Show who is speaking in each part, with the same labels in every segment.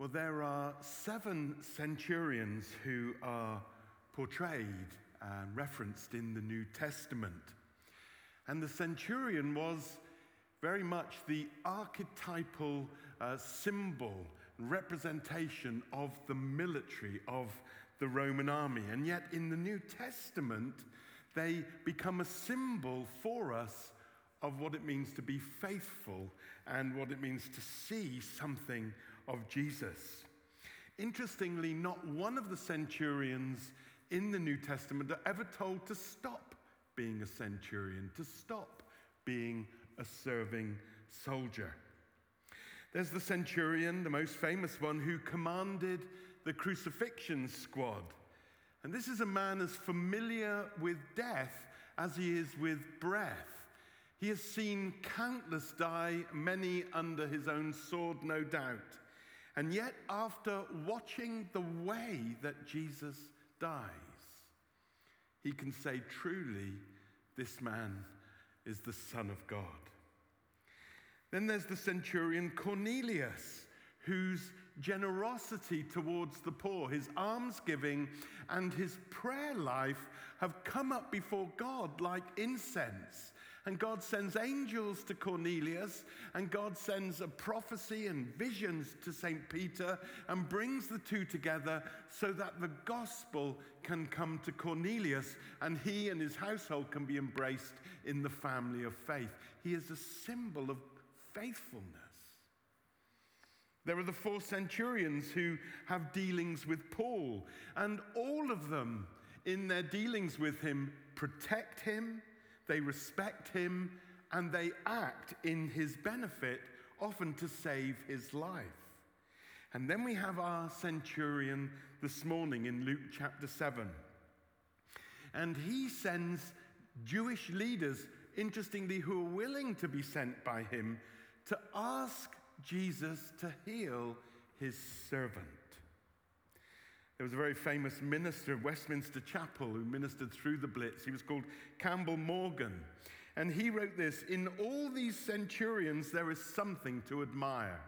Speaker 1: Well, there are seven centurions who are portrayed and referenced in the New Testament. And the centurion was very much the archetypal uh, symbol, representation of the military of the Roman army. And yet, in the New Testament, they become a symbol for us of what it means to be faithful and what it means to see something of Jesus. Interestingly, not one of the centurions in the New Testament are ever told to stop being a centurion, to stop being a serving soldier. There's the centurion, the most famous one, who commanded the crucifixion squad. And this is a man as familiar with death as he is with breath. He has seen countless die, many under his own sword, no doubt. And yet, after watching the way that Jesus dies, he can say, truly, this man is the Son of God. Then there's the centurion Cornelius, whose generosity towards the poor, his almsgiving, and his prayer life have come up before God like incense. And God sends angels to Cornelius, and God sends a prophecy and visions to St. Peter, and brings the two together so that the gospel can come to Cornelius, and he and his household can be embraced in the family of faith. He is a symbol of faithfulness. There are the four centurions who have dealings with Paul, and all of them, in their dealings with him, protect him, they respect him, and they act in his benefit, often to save his life. And then we have our centurion this morning in Luke chapter 7. And he sends Jewish leaders, interestingly, who are willing to be sent by him to ask Jesus to heal his servant. There was a very famous minister of Westminster Chapel who ministered through the Blitz. He was called Campbell Morgan. And he wrote this In all these centurions, there is something to admire.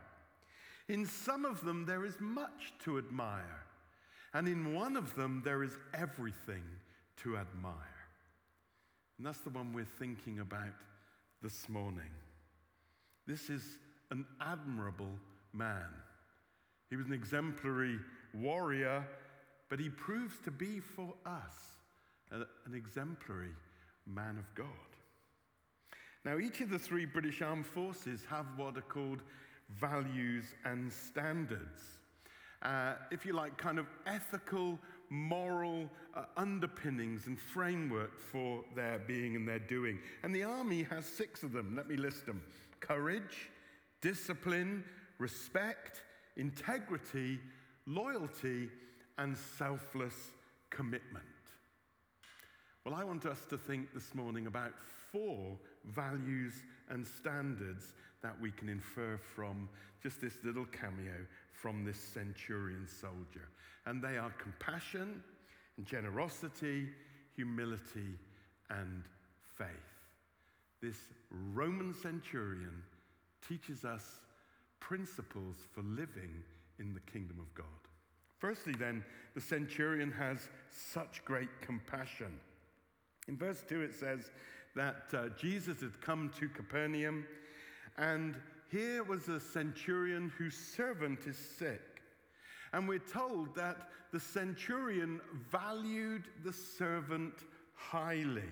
Speaker 1: In some of them, there is much to admire. And in one of them, there is everything to admire. And that's the one we're thinking about this morning. This is an admirable man. He was an exemplary warrior, but he proves to be for us an exemplary man of God. Now, each of the three British armed forces have what are called values and standards. Uh, if you like, kind of ethical, moral uh, underpinnings and framework for their being and their doing. And the army has six of them. Let me list them courage, discipline, respect, integrity, loyalty, and selfless commitment. Well, I want us to think this morning about four values and standards that we can infer from just this little cameo from this centurion soldier. And they are compassion, generosity, humility, and faith. This Roman centurion teaches us principles for living in the kingdom of God. Firstly, then, the centurion has such great compassion. In verse 2, it says that uh, Jesus had come to Capernaum, and here was a centurion whose servant is sick. And we're told that the centurion valued the servant highly.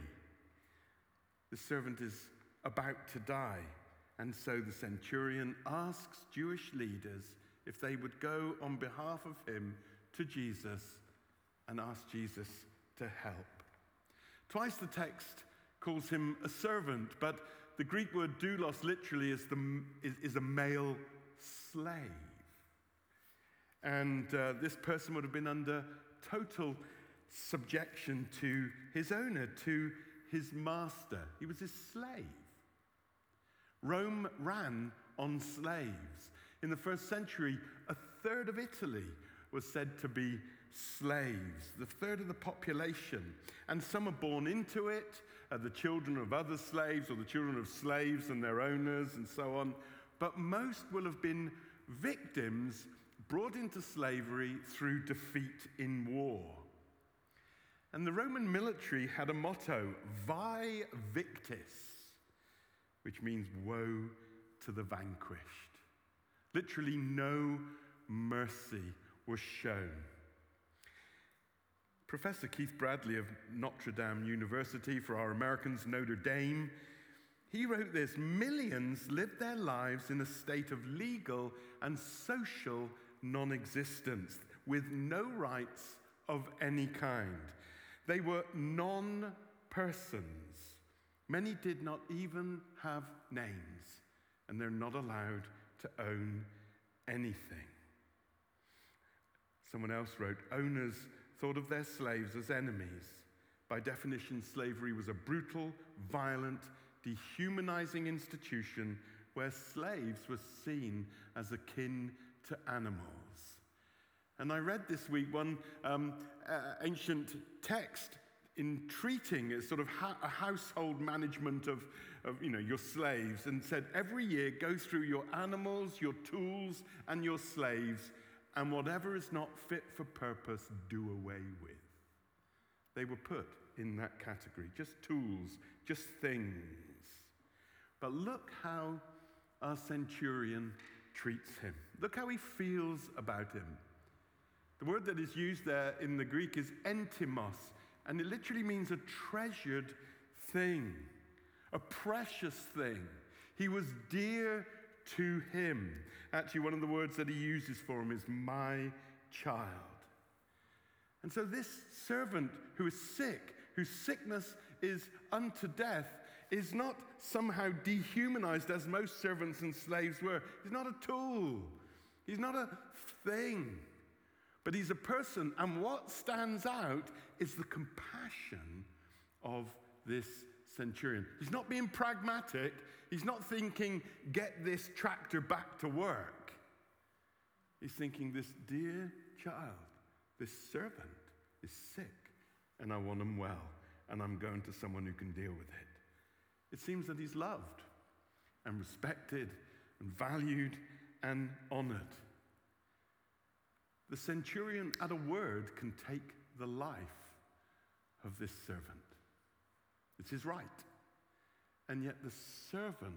Speaker 1: The servant is about to die. And so the centurion asks Jewish leaders if they would go on behalf of him to Jesus and ask Jesus to help. Twice the text calls him a servant, but the Greek word doulos literally is, the, is, is a male slave. And uh, this person would have been under total subjection to his owner, to his master. He was his slave. Rome ran on slaves. In the first century, a third of Italy was said to be slaves, the third of the population. And some are born into it, uh, the children of other slaves or the children of slaves and their owners and so on. But most will have been victims brought into slavery through defeat in war. And the Roman military had a motto, Vae Victis, which means woe to the vanquished. Literally, no mercy was shown. Professor Keith Bradley of Notre Dame University, for our Americans, Notre Dame, he wrote this Millions lived their lives in a state of legal and social non existence with no rights of any kind. They were non persons. Many did not even have names, and they're not allowed to own anything. Someone else wrote Owners thought of their slaves as enemies. By definition, slavery was a brutal, violent, dehumanizing institution where slaves were seen as akin to animals. And I read this week one um, uh, ancient text in treating as sort of ha- a household management of, of you know, your slaves and said every year go through your animals, your tools, and your slaves, and whatever is not fit for purpose, do away with. They were put in that category, just tools, just things. But look how our centurion treats him. Look how he feels about him. The word that is used there in the Greek is entimos, and it literally means a treasured thing, a precious thing. He was dear to him. Actually, one of the words that he uses for him is my child. And so, this servant who is sick, whose sickness is unto death, is not somehow dehumanized as most servants and slaves were. He's not a tool, he's not a thing, but he's a person. And what stands out is the compassion of this centurion. He's not being pragmatic, he's not thinking, get this tractor back to work. He's thinking, this dear child, this servant is sick, and I want him well, and I'm going to someone who can deal with it. It seems that he's loved and respected and valued and honored. The centurion, at a word, can take the life of this servant. It's his right. And yet the servant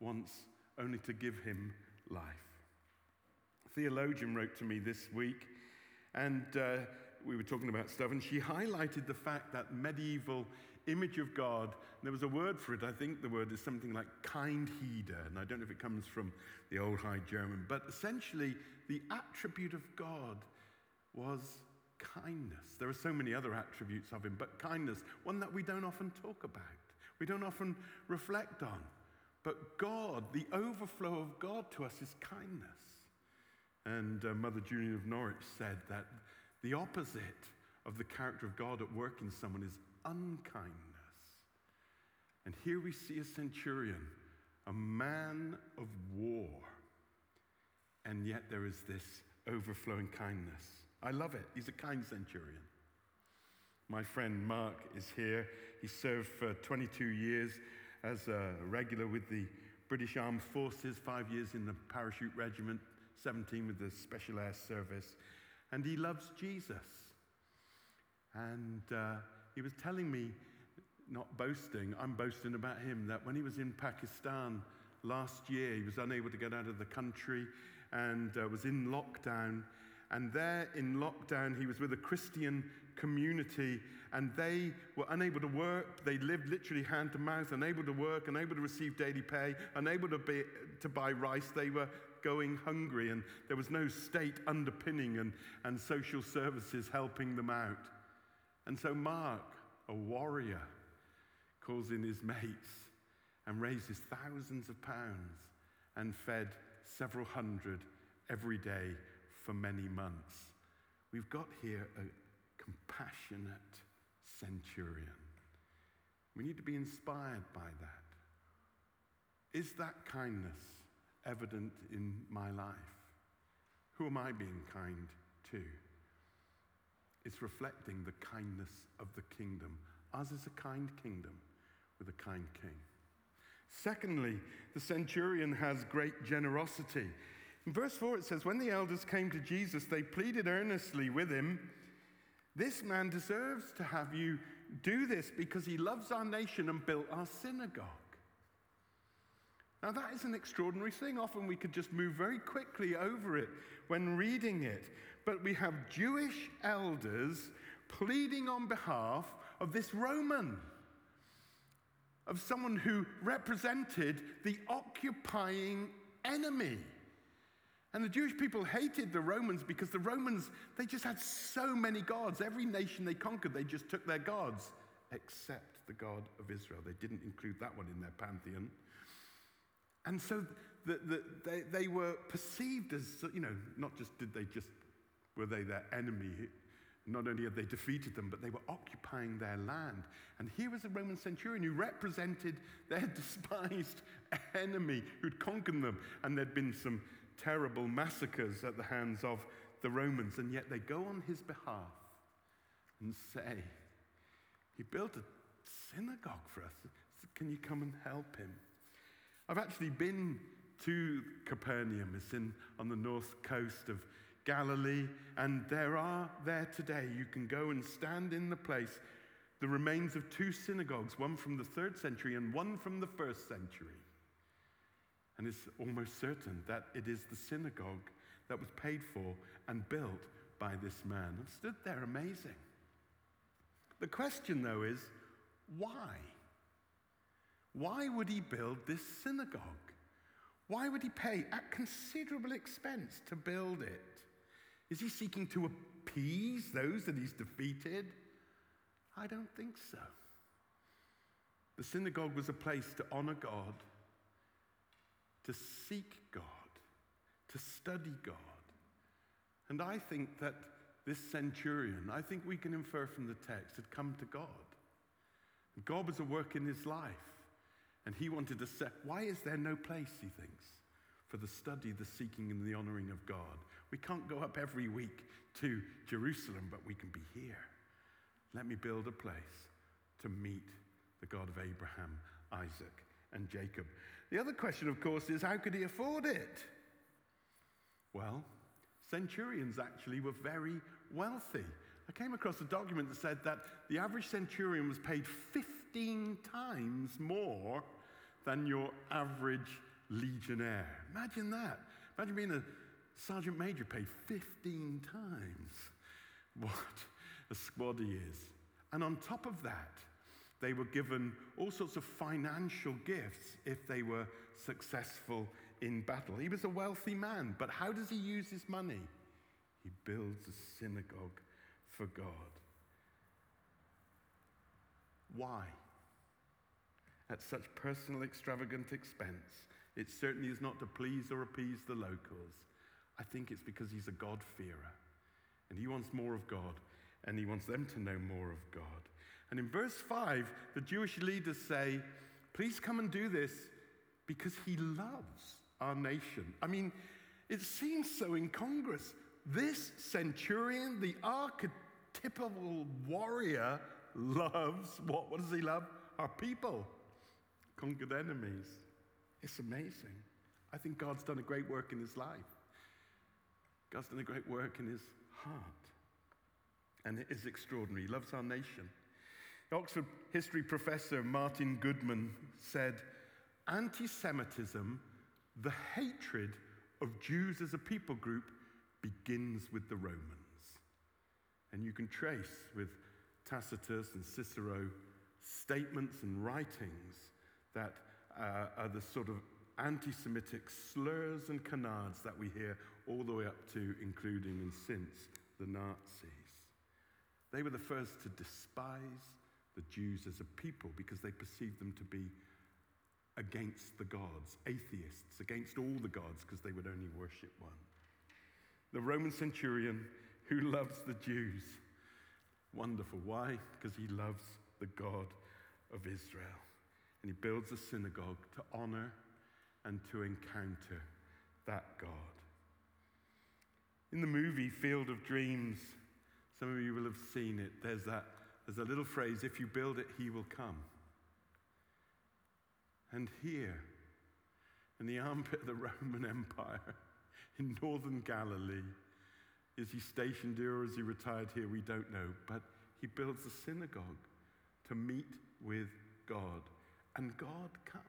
Speaker 1: wants only to give him life. A theologian wrote to me this week, and uh, we were talking about stuff, and she highlighted the fact that medieval image of God. There was a word for it. I think the word is something like kind heeder, and I don't know if it comes from the Old High German, but essentially the attribute of God was kindness. There are so many other attributes of him, but kindness, one that we don't often talk about, we don't often reflect on. But God, the overflow of God to us is kindness. And uh, Mother Julian of Norwich said that the opposite of the character of God at work in someone is unkindness. And here we see a centurion, a man of war, and yet there is this overflowing kindness. I love it. He's a kind centurion. My friend Mark is here. He served for 22 years as a regular with the British Armed Forces, five years in the Parachute Regiment, 17 with the Special Air Service. And he loves Jesus. And uh, he was telling me, not boasting, I'm boasting about him, that when he was in Pakistan last year, he was unable to get out of the country and uh, was in lockdown. And there in lockdown, he was with a Christian community, and they were unable to work. They lived literally hand to mouth, unable to work, unable to receive daily pay, unable to, be, to buy rice. They were going hungry, and there was no state underpinning and, and social services helping them out. And so Mark, a warrior, calls in his mates and raises thousands of pounds and fed several hundred every day for many months. We've got here a compassionate centurion. We need to be inspired by that. Is that kindness evident in my life? Who am I being kind to? It's reflecting the kindness of the kingdom. Ours is a kind kingdom with a kind king. Secondly, the centurion has great generosity. In verse 4, it says, When the elders came to Jesus, they pleaded earnestly with him, This man deserves to have you do this because he loves our nation and built our synagogue. Now, that is an extraordinary thing. Often we could just move very quickly over it when reading it. But we have Jewish elders pleading on behalf of this Roman, of someone who represented the occupying enemy. And the Jewish people hated the Romans because the Romans, they just had so many gods. Every nation they conquered, they just took their gods, except the God of Israel. They didn't include that one in their pantheon. And so the, the, they, they were perceived as, you know, not just did they just, were they their enemy, not only had they defeated them, but they were occupying their land. And here was a Roman centurion who represented their despised enemy who'd conquered them. And there'd been some terrible massacres at the hands of the Romans. And yet they go on his behalf and say, He built a synagogue for us. Can you come and help him? I've actually been to Capernaum. It's in, on the north coast of Galilee, and there are there today. You can go and stand in the place, the remains of two synagogues, one from the third century and one from the first century. And it's almost certain that it is the synagogue that was paid for and built by this man. I've stood there amazing. The question, though, is why? Why would he build this synagogue? Why would he pay at considerable expense to build it? Is he seeking to appease those that he's defeated? I don't think so. The synagogue was a place to honor God, to seek God, to study God. And I think that this centurion, I think we can infer from the text, had come to God. God was at work in his life. And he wanted to say, why is there no place, he thinks, for the study, the seeking, and the honoring of God? We can't go up every week to Jerusalem, but we can be here. Let me build a place to meet the God of Abraham, Isaac, and Jacob. The other question, of course, is how could he afford it? Well, centurions actually were very wealthy. I came across a document that said that the average centurion was paid 15 times more than your average legionnaire. Imagine that. Imagine being a sergeant major paid 15 times what a squaddy is. And on top of that, they were given all sorts of financial gifts if they were successful in battle. He was a wealthy man, but how does he use his money? He builds a synagogue for God. Why? At such personal, extravagant expense. It certainly is not to please or appease the locals. I think it's because he's a God-fearer. And he wants more of God, and he wants them to know more of God. And in verse 5, the Jewish leaders say, Please come and do this because he loves our nation. I mean, it seems so incongruous. This centurion, the archetypal warrior, loves what? What does he love? Our people, conquered enemies. It's amazing. I think God's done a great work in his life. God's done a great work in his heart. And it is extraordinary. He loves our nation. Oxford history professor Martin Goodman said anti Semitism, the hatred of Jews as a people group, begins with the Romans. And you can trace with Tacitus and Cicero statements and writings that uh, are the sort of anti Semitic slurs and canards that we hear all the way up to, including and since, the Nazis. They were the first to despise the Jews as a people because they perceived them to be against the gods, atheists, against all the gods because they would only worship one. The Roman centurion who loves the Jews. Wonderful. Why? Because he loves the God of Israel. And he builds a synagogue to honor and to encounter that God. In the movie Field of Dreams, some of you will have seen it. There's, that, there's a little phrase if you build it, he will come. And here, in the armpit of the Roman Empire, in northern Galilee. Is he stationed here or is he retired here? We don't know. But he builds a synagogue to meet with God. And God comes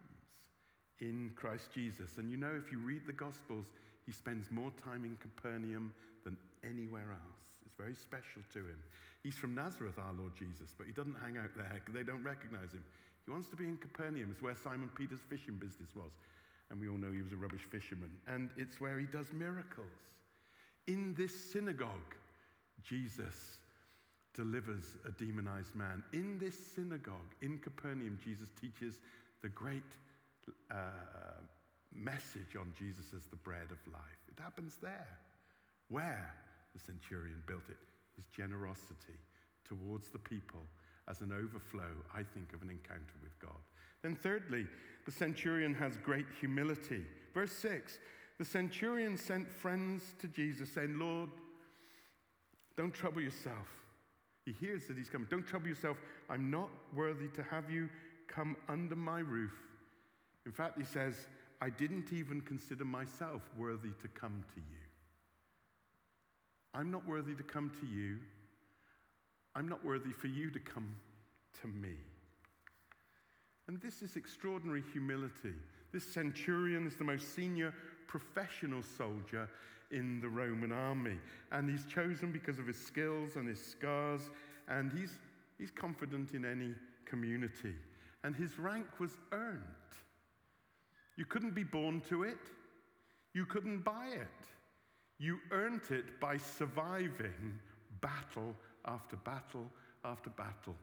Speaker 1: in Christ Jesus. And you know, if you read the Gospels, he spends more time in Capernaum than anywhere else. It's very special to him. He's from Nazareth, our Lord Jesus, but he doesn't hang out there. Because they don't recognize him. He wants to be in Capernaum. It's where Simon Peter's fishing business was. And we all know he was a rubbish fisherman. And it's where he does miracles. In this synagogue, Jesus delivers a demonized man. In this synagogue in Capernaum, Jesus teaches the great uh, message on Jesus as the bread of life. It happens there. Where the centurion built it, his generosity towards the people as an overflow, I think, of an encounter with God. Then, thirdly, the centurion has great humility. Verse 6 the centurion sent friends to Jesus saying, Lord, don't trouble yourself. He hears that he's coming. Don't trouble yourself. I'm not worthy to have you come under my roof. In fact, he says, I didn't even consider myself worthy to come to you. I'm not worthy to come to you. I'm not worthy for you to come to me. And this is extraordinary humility. This centurion is the most senior professional soldier in the Roman army. And he's chosen because of his skills and his scars, and he's, he's confident in any community. And his rank was earned. You couldn't be born to it, you couldn't buy it. You earned it by surviving battle after battle after battle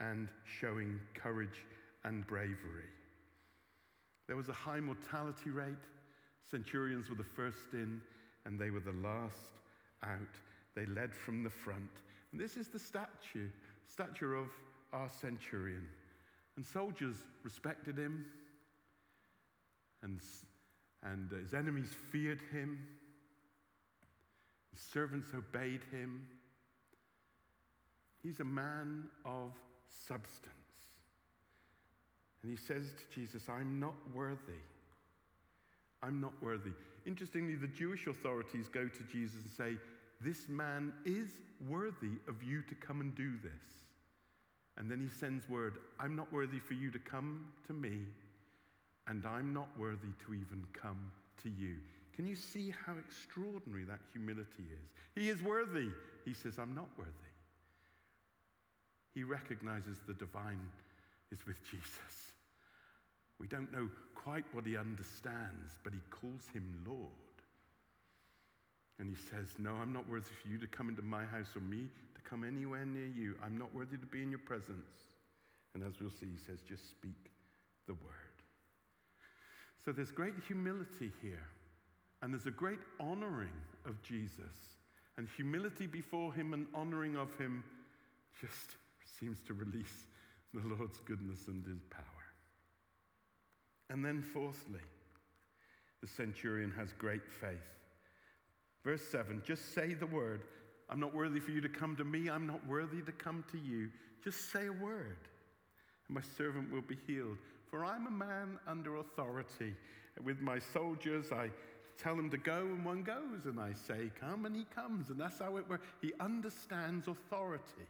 Speaker 1: and showing courage and bravery. There was a high mortality rate. Centurions were the first in, and they were the last out. They led from the front. And this is the statue, statue of our centurion. And soldiers respected him, and, and his enemies feared him. His servants obeyed him. He's a man of substance. And he says to Jesus, I'm not worthy. I'm not worthy. Interestingly, the Jewish authorities go to Jesus and say, This man is worthy of you to come and do this. And then he sends word, I'm not worthy for you to come to me, and I'm not worthy to even come to you. Can you see how extraordinary that humility is? He is worthy. He says, I'm not worthy. He recognizes the divine is with Jesus. We don't know quite what he understands, but he calls him Lord. And he says, No, I'm not worthy for you to come into my house or me to come anywhere near you. I'm not worthy to be in your presence. And as we'll see, he says, Just speak the word. So there's great humility here, and there's a great honoring of Jesus. And humility before him and honoring of him just seems to release the Lord's goodness and his power. And then, fourthly, the centurion has great faith. Verse 7 just say the word. I'm not worthy for you to come to me. I'm not worthy to come to you. Just say a word, and my servant will be healed. For I'm a man under authority. With my soldiers, I tell him to go, and one goes, and I say, Come, and he comes. And that's how it works. He understands authority.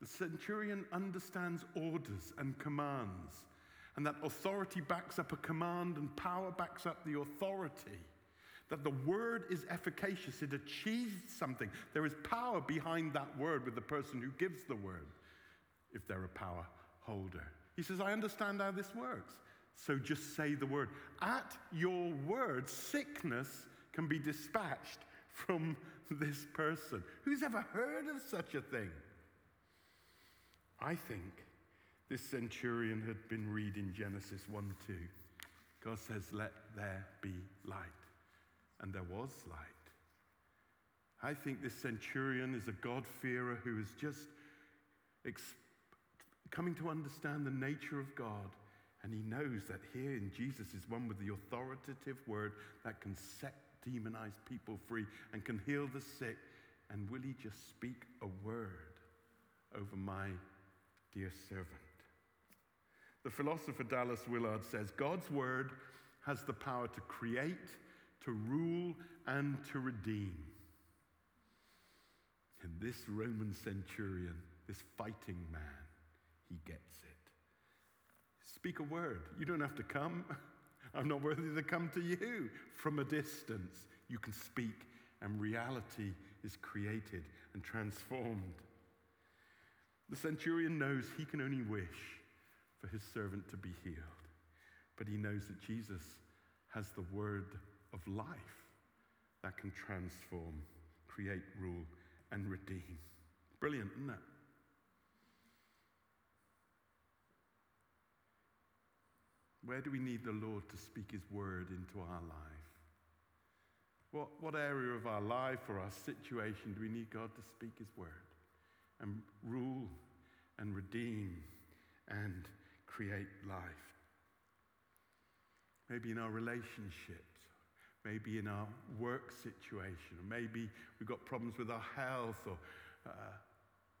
Speaker 1: The centurion understands orders and commands. And that authority backs up a command and power backs up the authority. That the word is efficacious, it achieves something. There is power behind that word with the person who gives the word, if they're a power holder. He says, I understand how this works. So just say the word. At your word, sickness can be dispatched from this person. Who's ever heard of such a thing? I think this centurion had been reading Genesis 1 2. God says, Let there be light. And there was light. I think this centurion is a God-fearer who is just ex- coming to understand the nature of God. And he knows that here in Jesus is one with the authoritative word that can set demonized people free and can heal the sick. And will he just speak a word over my dear servant? The philosopher Dallas Willard says God's word has the power to create, to rule and to redeem. And this Roman centurion, this fighting man, he gets it. Speak a word. You don't have to come. I'm not worthy to come to you. From a distance, you can speak, and reality is created and transformed. The centurion knows he can only wish for his servant to be healed, but he knows that Jesus has the word of life that can transform, create, rule, and redeem. Brilliant, isn't it? Where do we need the Lord to speak His word into our life? What, what area of our life or our situation do we need God to speak His word and rule and redeem and create life? Maybe in our relationships, maybe in our work situation, or maybe we've got problems with our health, or uh,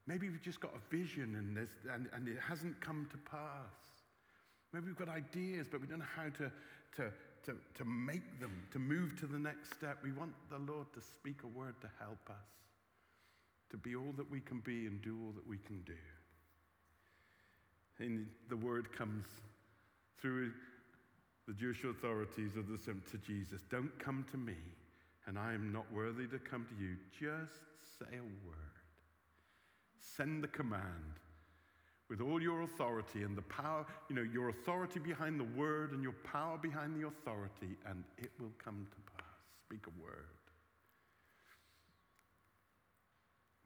Speaker 1: maybe we've just got a vision and, and, and it hasn't come to pass. Maybe we've got ideas, but we don't know how to, to, to, to make them, to move to the next step. We want the Lord to speak a word to help us, to be all that we can be and do all that we can do. And the word comes through the Jewish authorities of the to Jesus. Don't come to me, and I am not worthy to come to you. Just say a word. Send the command with all your authority and the power, you know, your authority behind the word and your power behind the authority, and it will come to pass. Speak a word.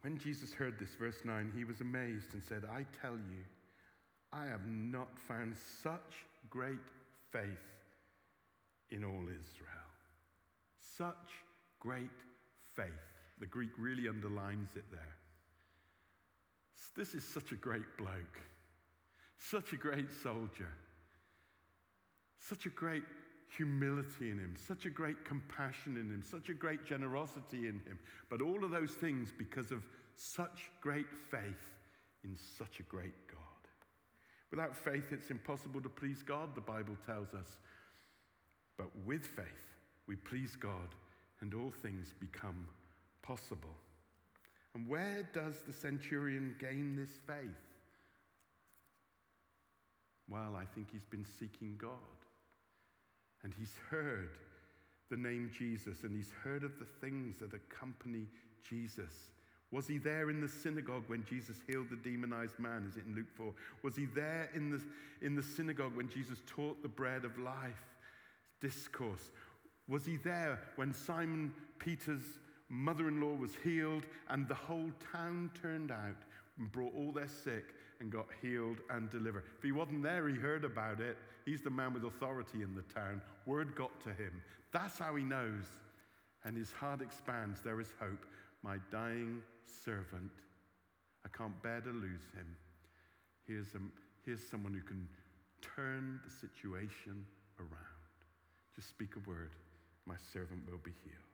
Speaker 1: When Jesus heard this, verse 9, he was amazed and said, I tell you, I have not found such great faith in all Israel. Such great faith. The Greek really underlines it there. This is such a great bloke, such a great soldier, such a great humility in him, such a great compassion in him, such a great generosity in him. But all of those things because of such great faith in such a great God. Without faith, it's impossible to please God, the Bible tells us. But with faith, we please God, and all things become possible. And where does the centurion gain this faith? Well, I think he's been seeking God. And he's heard the name Jesus, and he's heard of the things that accompany Jesus. Was he there in the synagogue when Jesus healed the demonized man? Is it in Luke 4? Was he there in the, in the synagogue when Jesus taught the bread of life discourse? Was he there when Simon Peter's mother in law was healed, and the whole town turned out and brought all their sick and got healed and delivered. If he wasn't there, he heard about it. He's the man with authority in the town. Word got to him. That's how he knows. And his heart expands. There is hope. My dying servant, I can't bear to lose him. Here's, a, here's someone who can turn the situation around. Just speak a word. My servant will be healed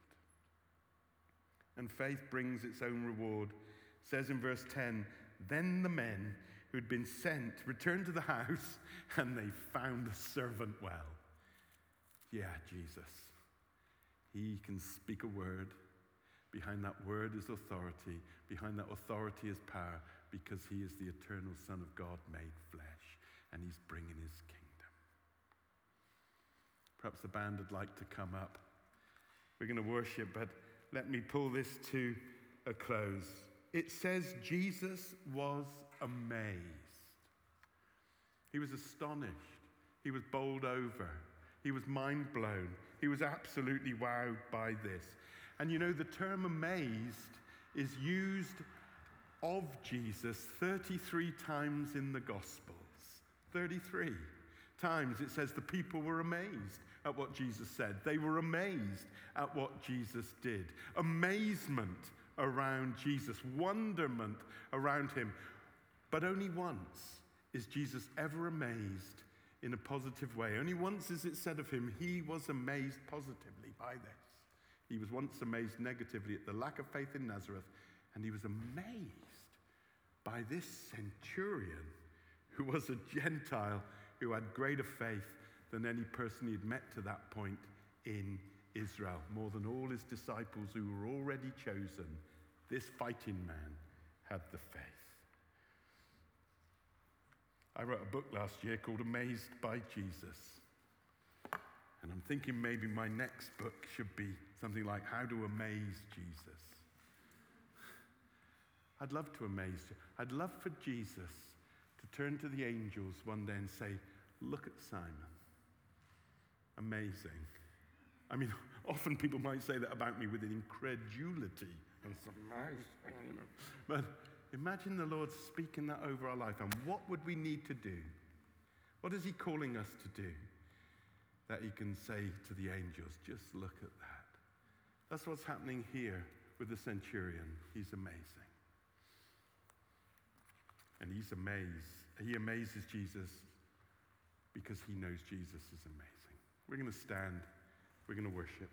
Speaker 1: and faith brings its own reward. It says in verse 10 Then the men who'd been sent returned to the house and they found the servant well. Yeah, Jesus. He can speak a word. Behind that word is authority. Behind that authority is power because he is the eternal Son of God made flesh and he's bringing his kingdom. Perhaps the band would like to come up. We're going to worship, but let me pull this to a close. It says Jesus was amazed. He was astonished. He was bowled over. He was mind blown. He was absolutely wowed by this. And you know, the term amazed is used of Jesus 33 times in the Gospels. 33 times it says the people were amazed at what Jesus said. They were amazed at what Jesus did. Amazement around Jesus, wonderment around him. But only once is Jesus ever amazed in a positive way. Only once is it said of him, he was amazed positively by this. He was once amazed negatively at the lack of faith in Nazareth, and he was amazed by this centurion who was a Gentile who had greater faith than any person he'd met to that point in Israel, more than all his disciples who were already chosen, this fighting man had the faith. I wrote a book last year called Amazed by Jesus. And thinking maybe my next book should be something like How to Amaze Jesus. I'd love to amaze you. I'd love for Jesus to turn to the angels one day and say, Look at Simon. Amazing. I mean, often people might say that about me with an incredulity. It's amazing. But imagine the Lord speaking that over our life. And what would we need to do? What is He calling us to do? That He can say to the angels, just look at that. That's what's happening here with the centurion. He's amazing. And he's amazed. He amazes Jesus because he knows Jesus is amazing. We're going to stand, we're going to worship.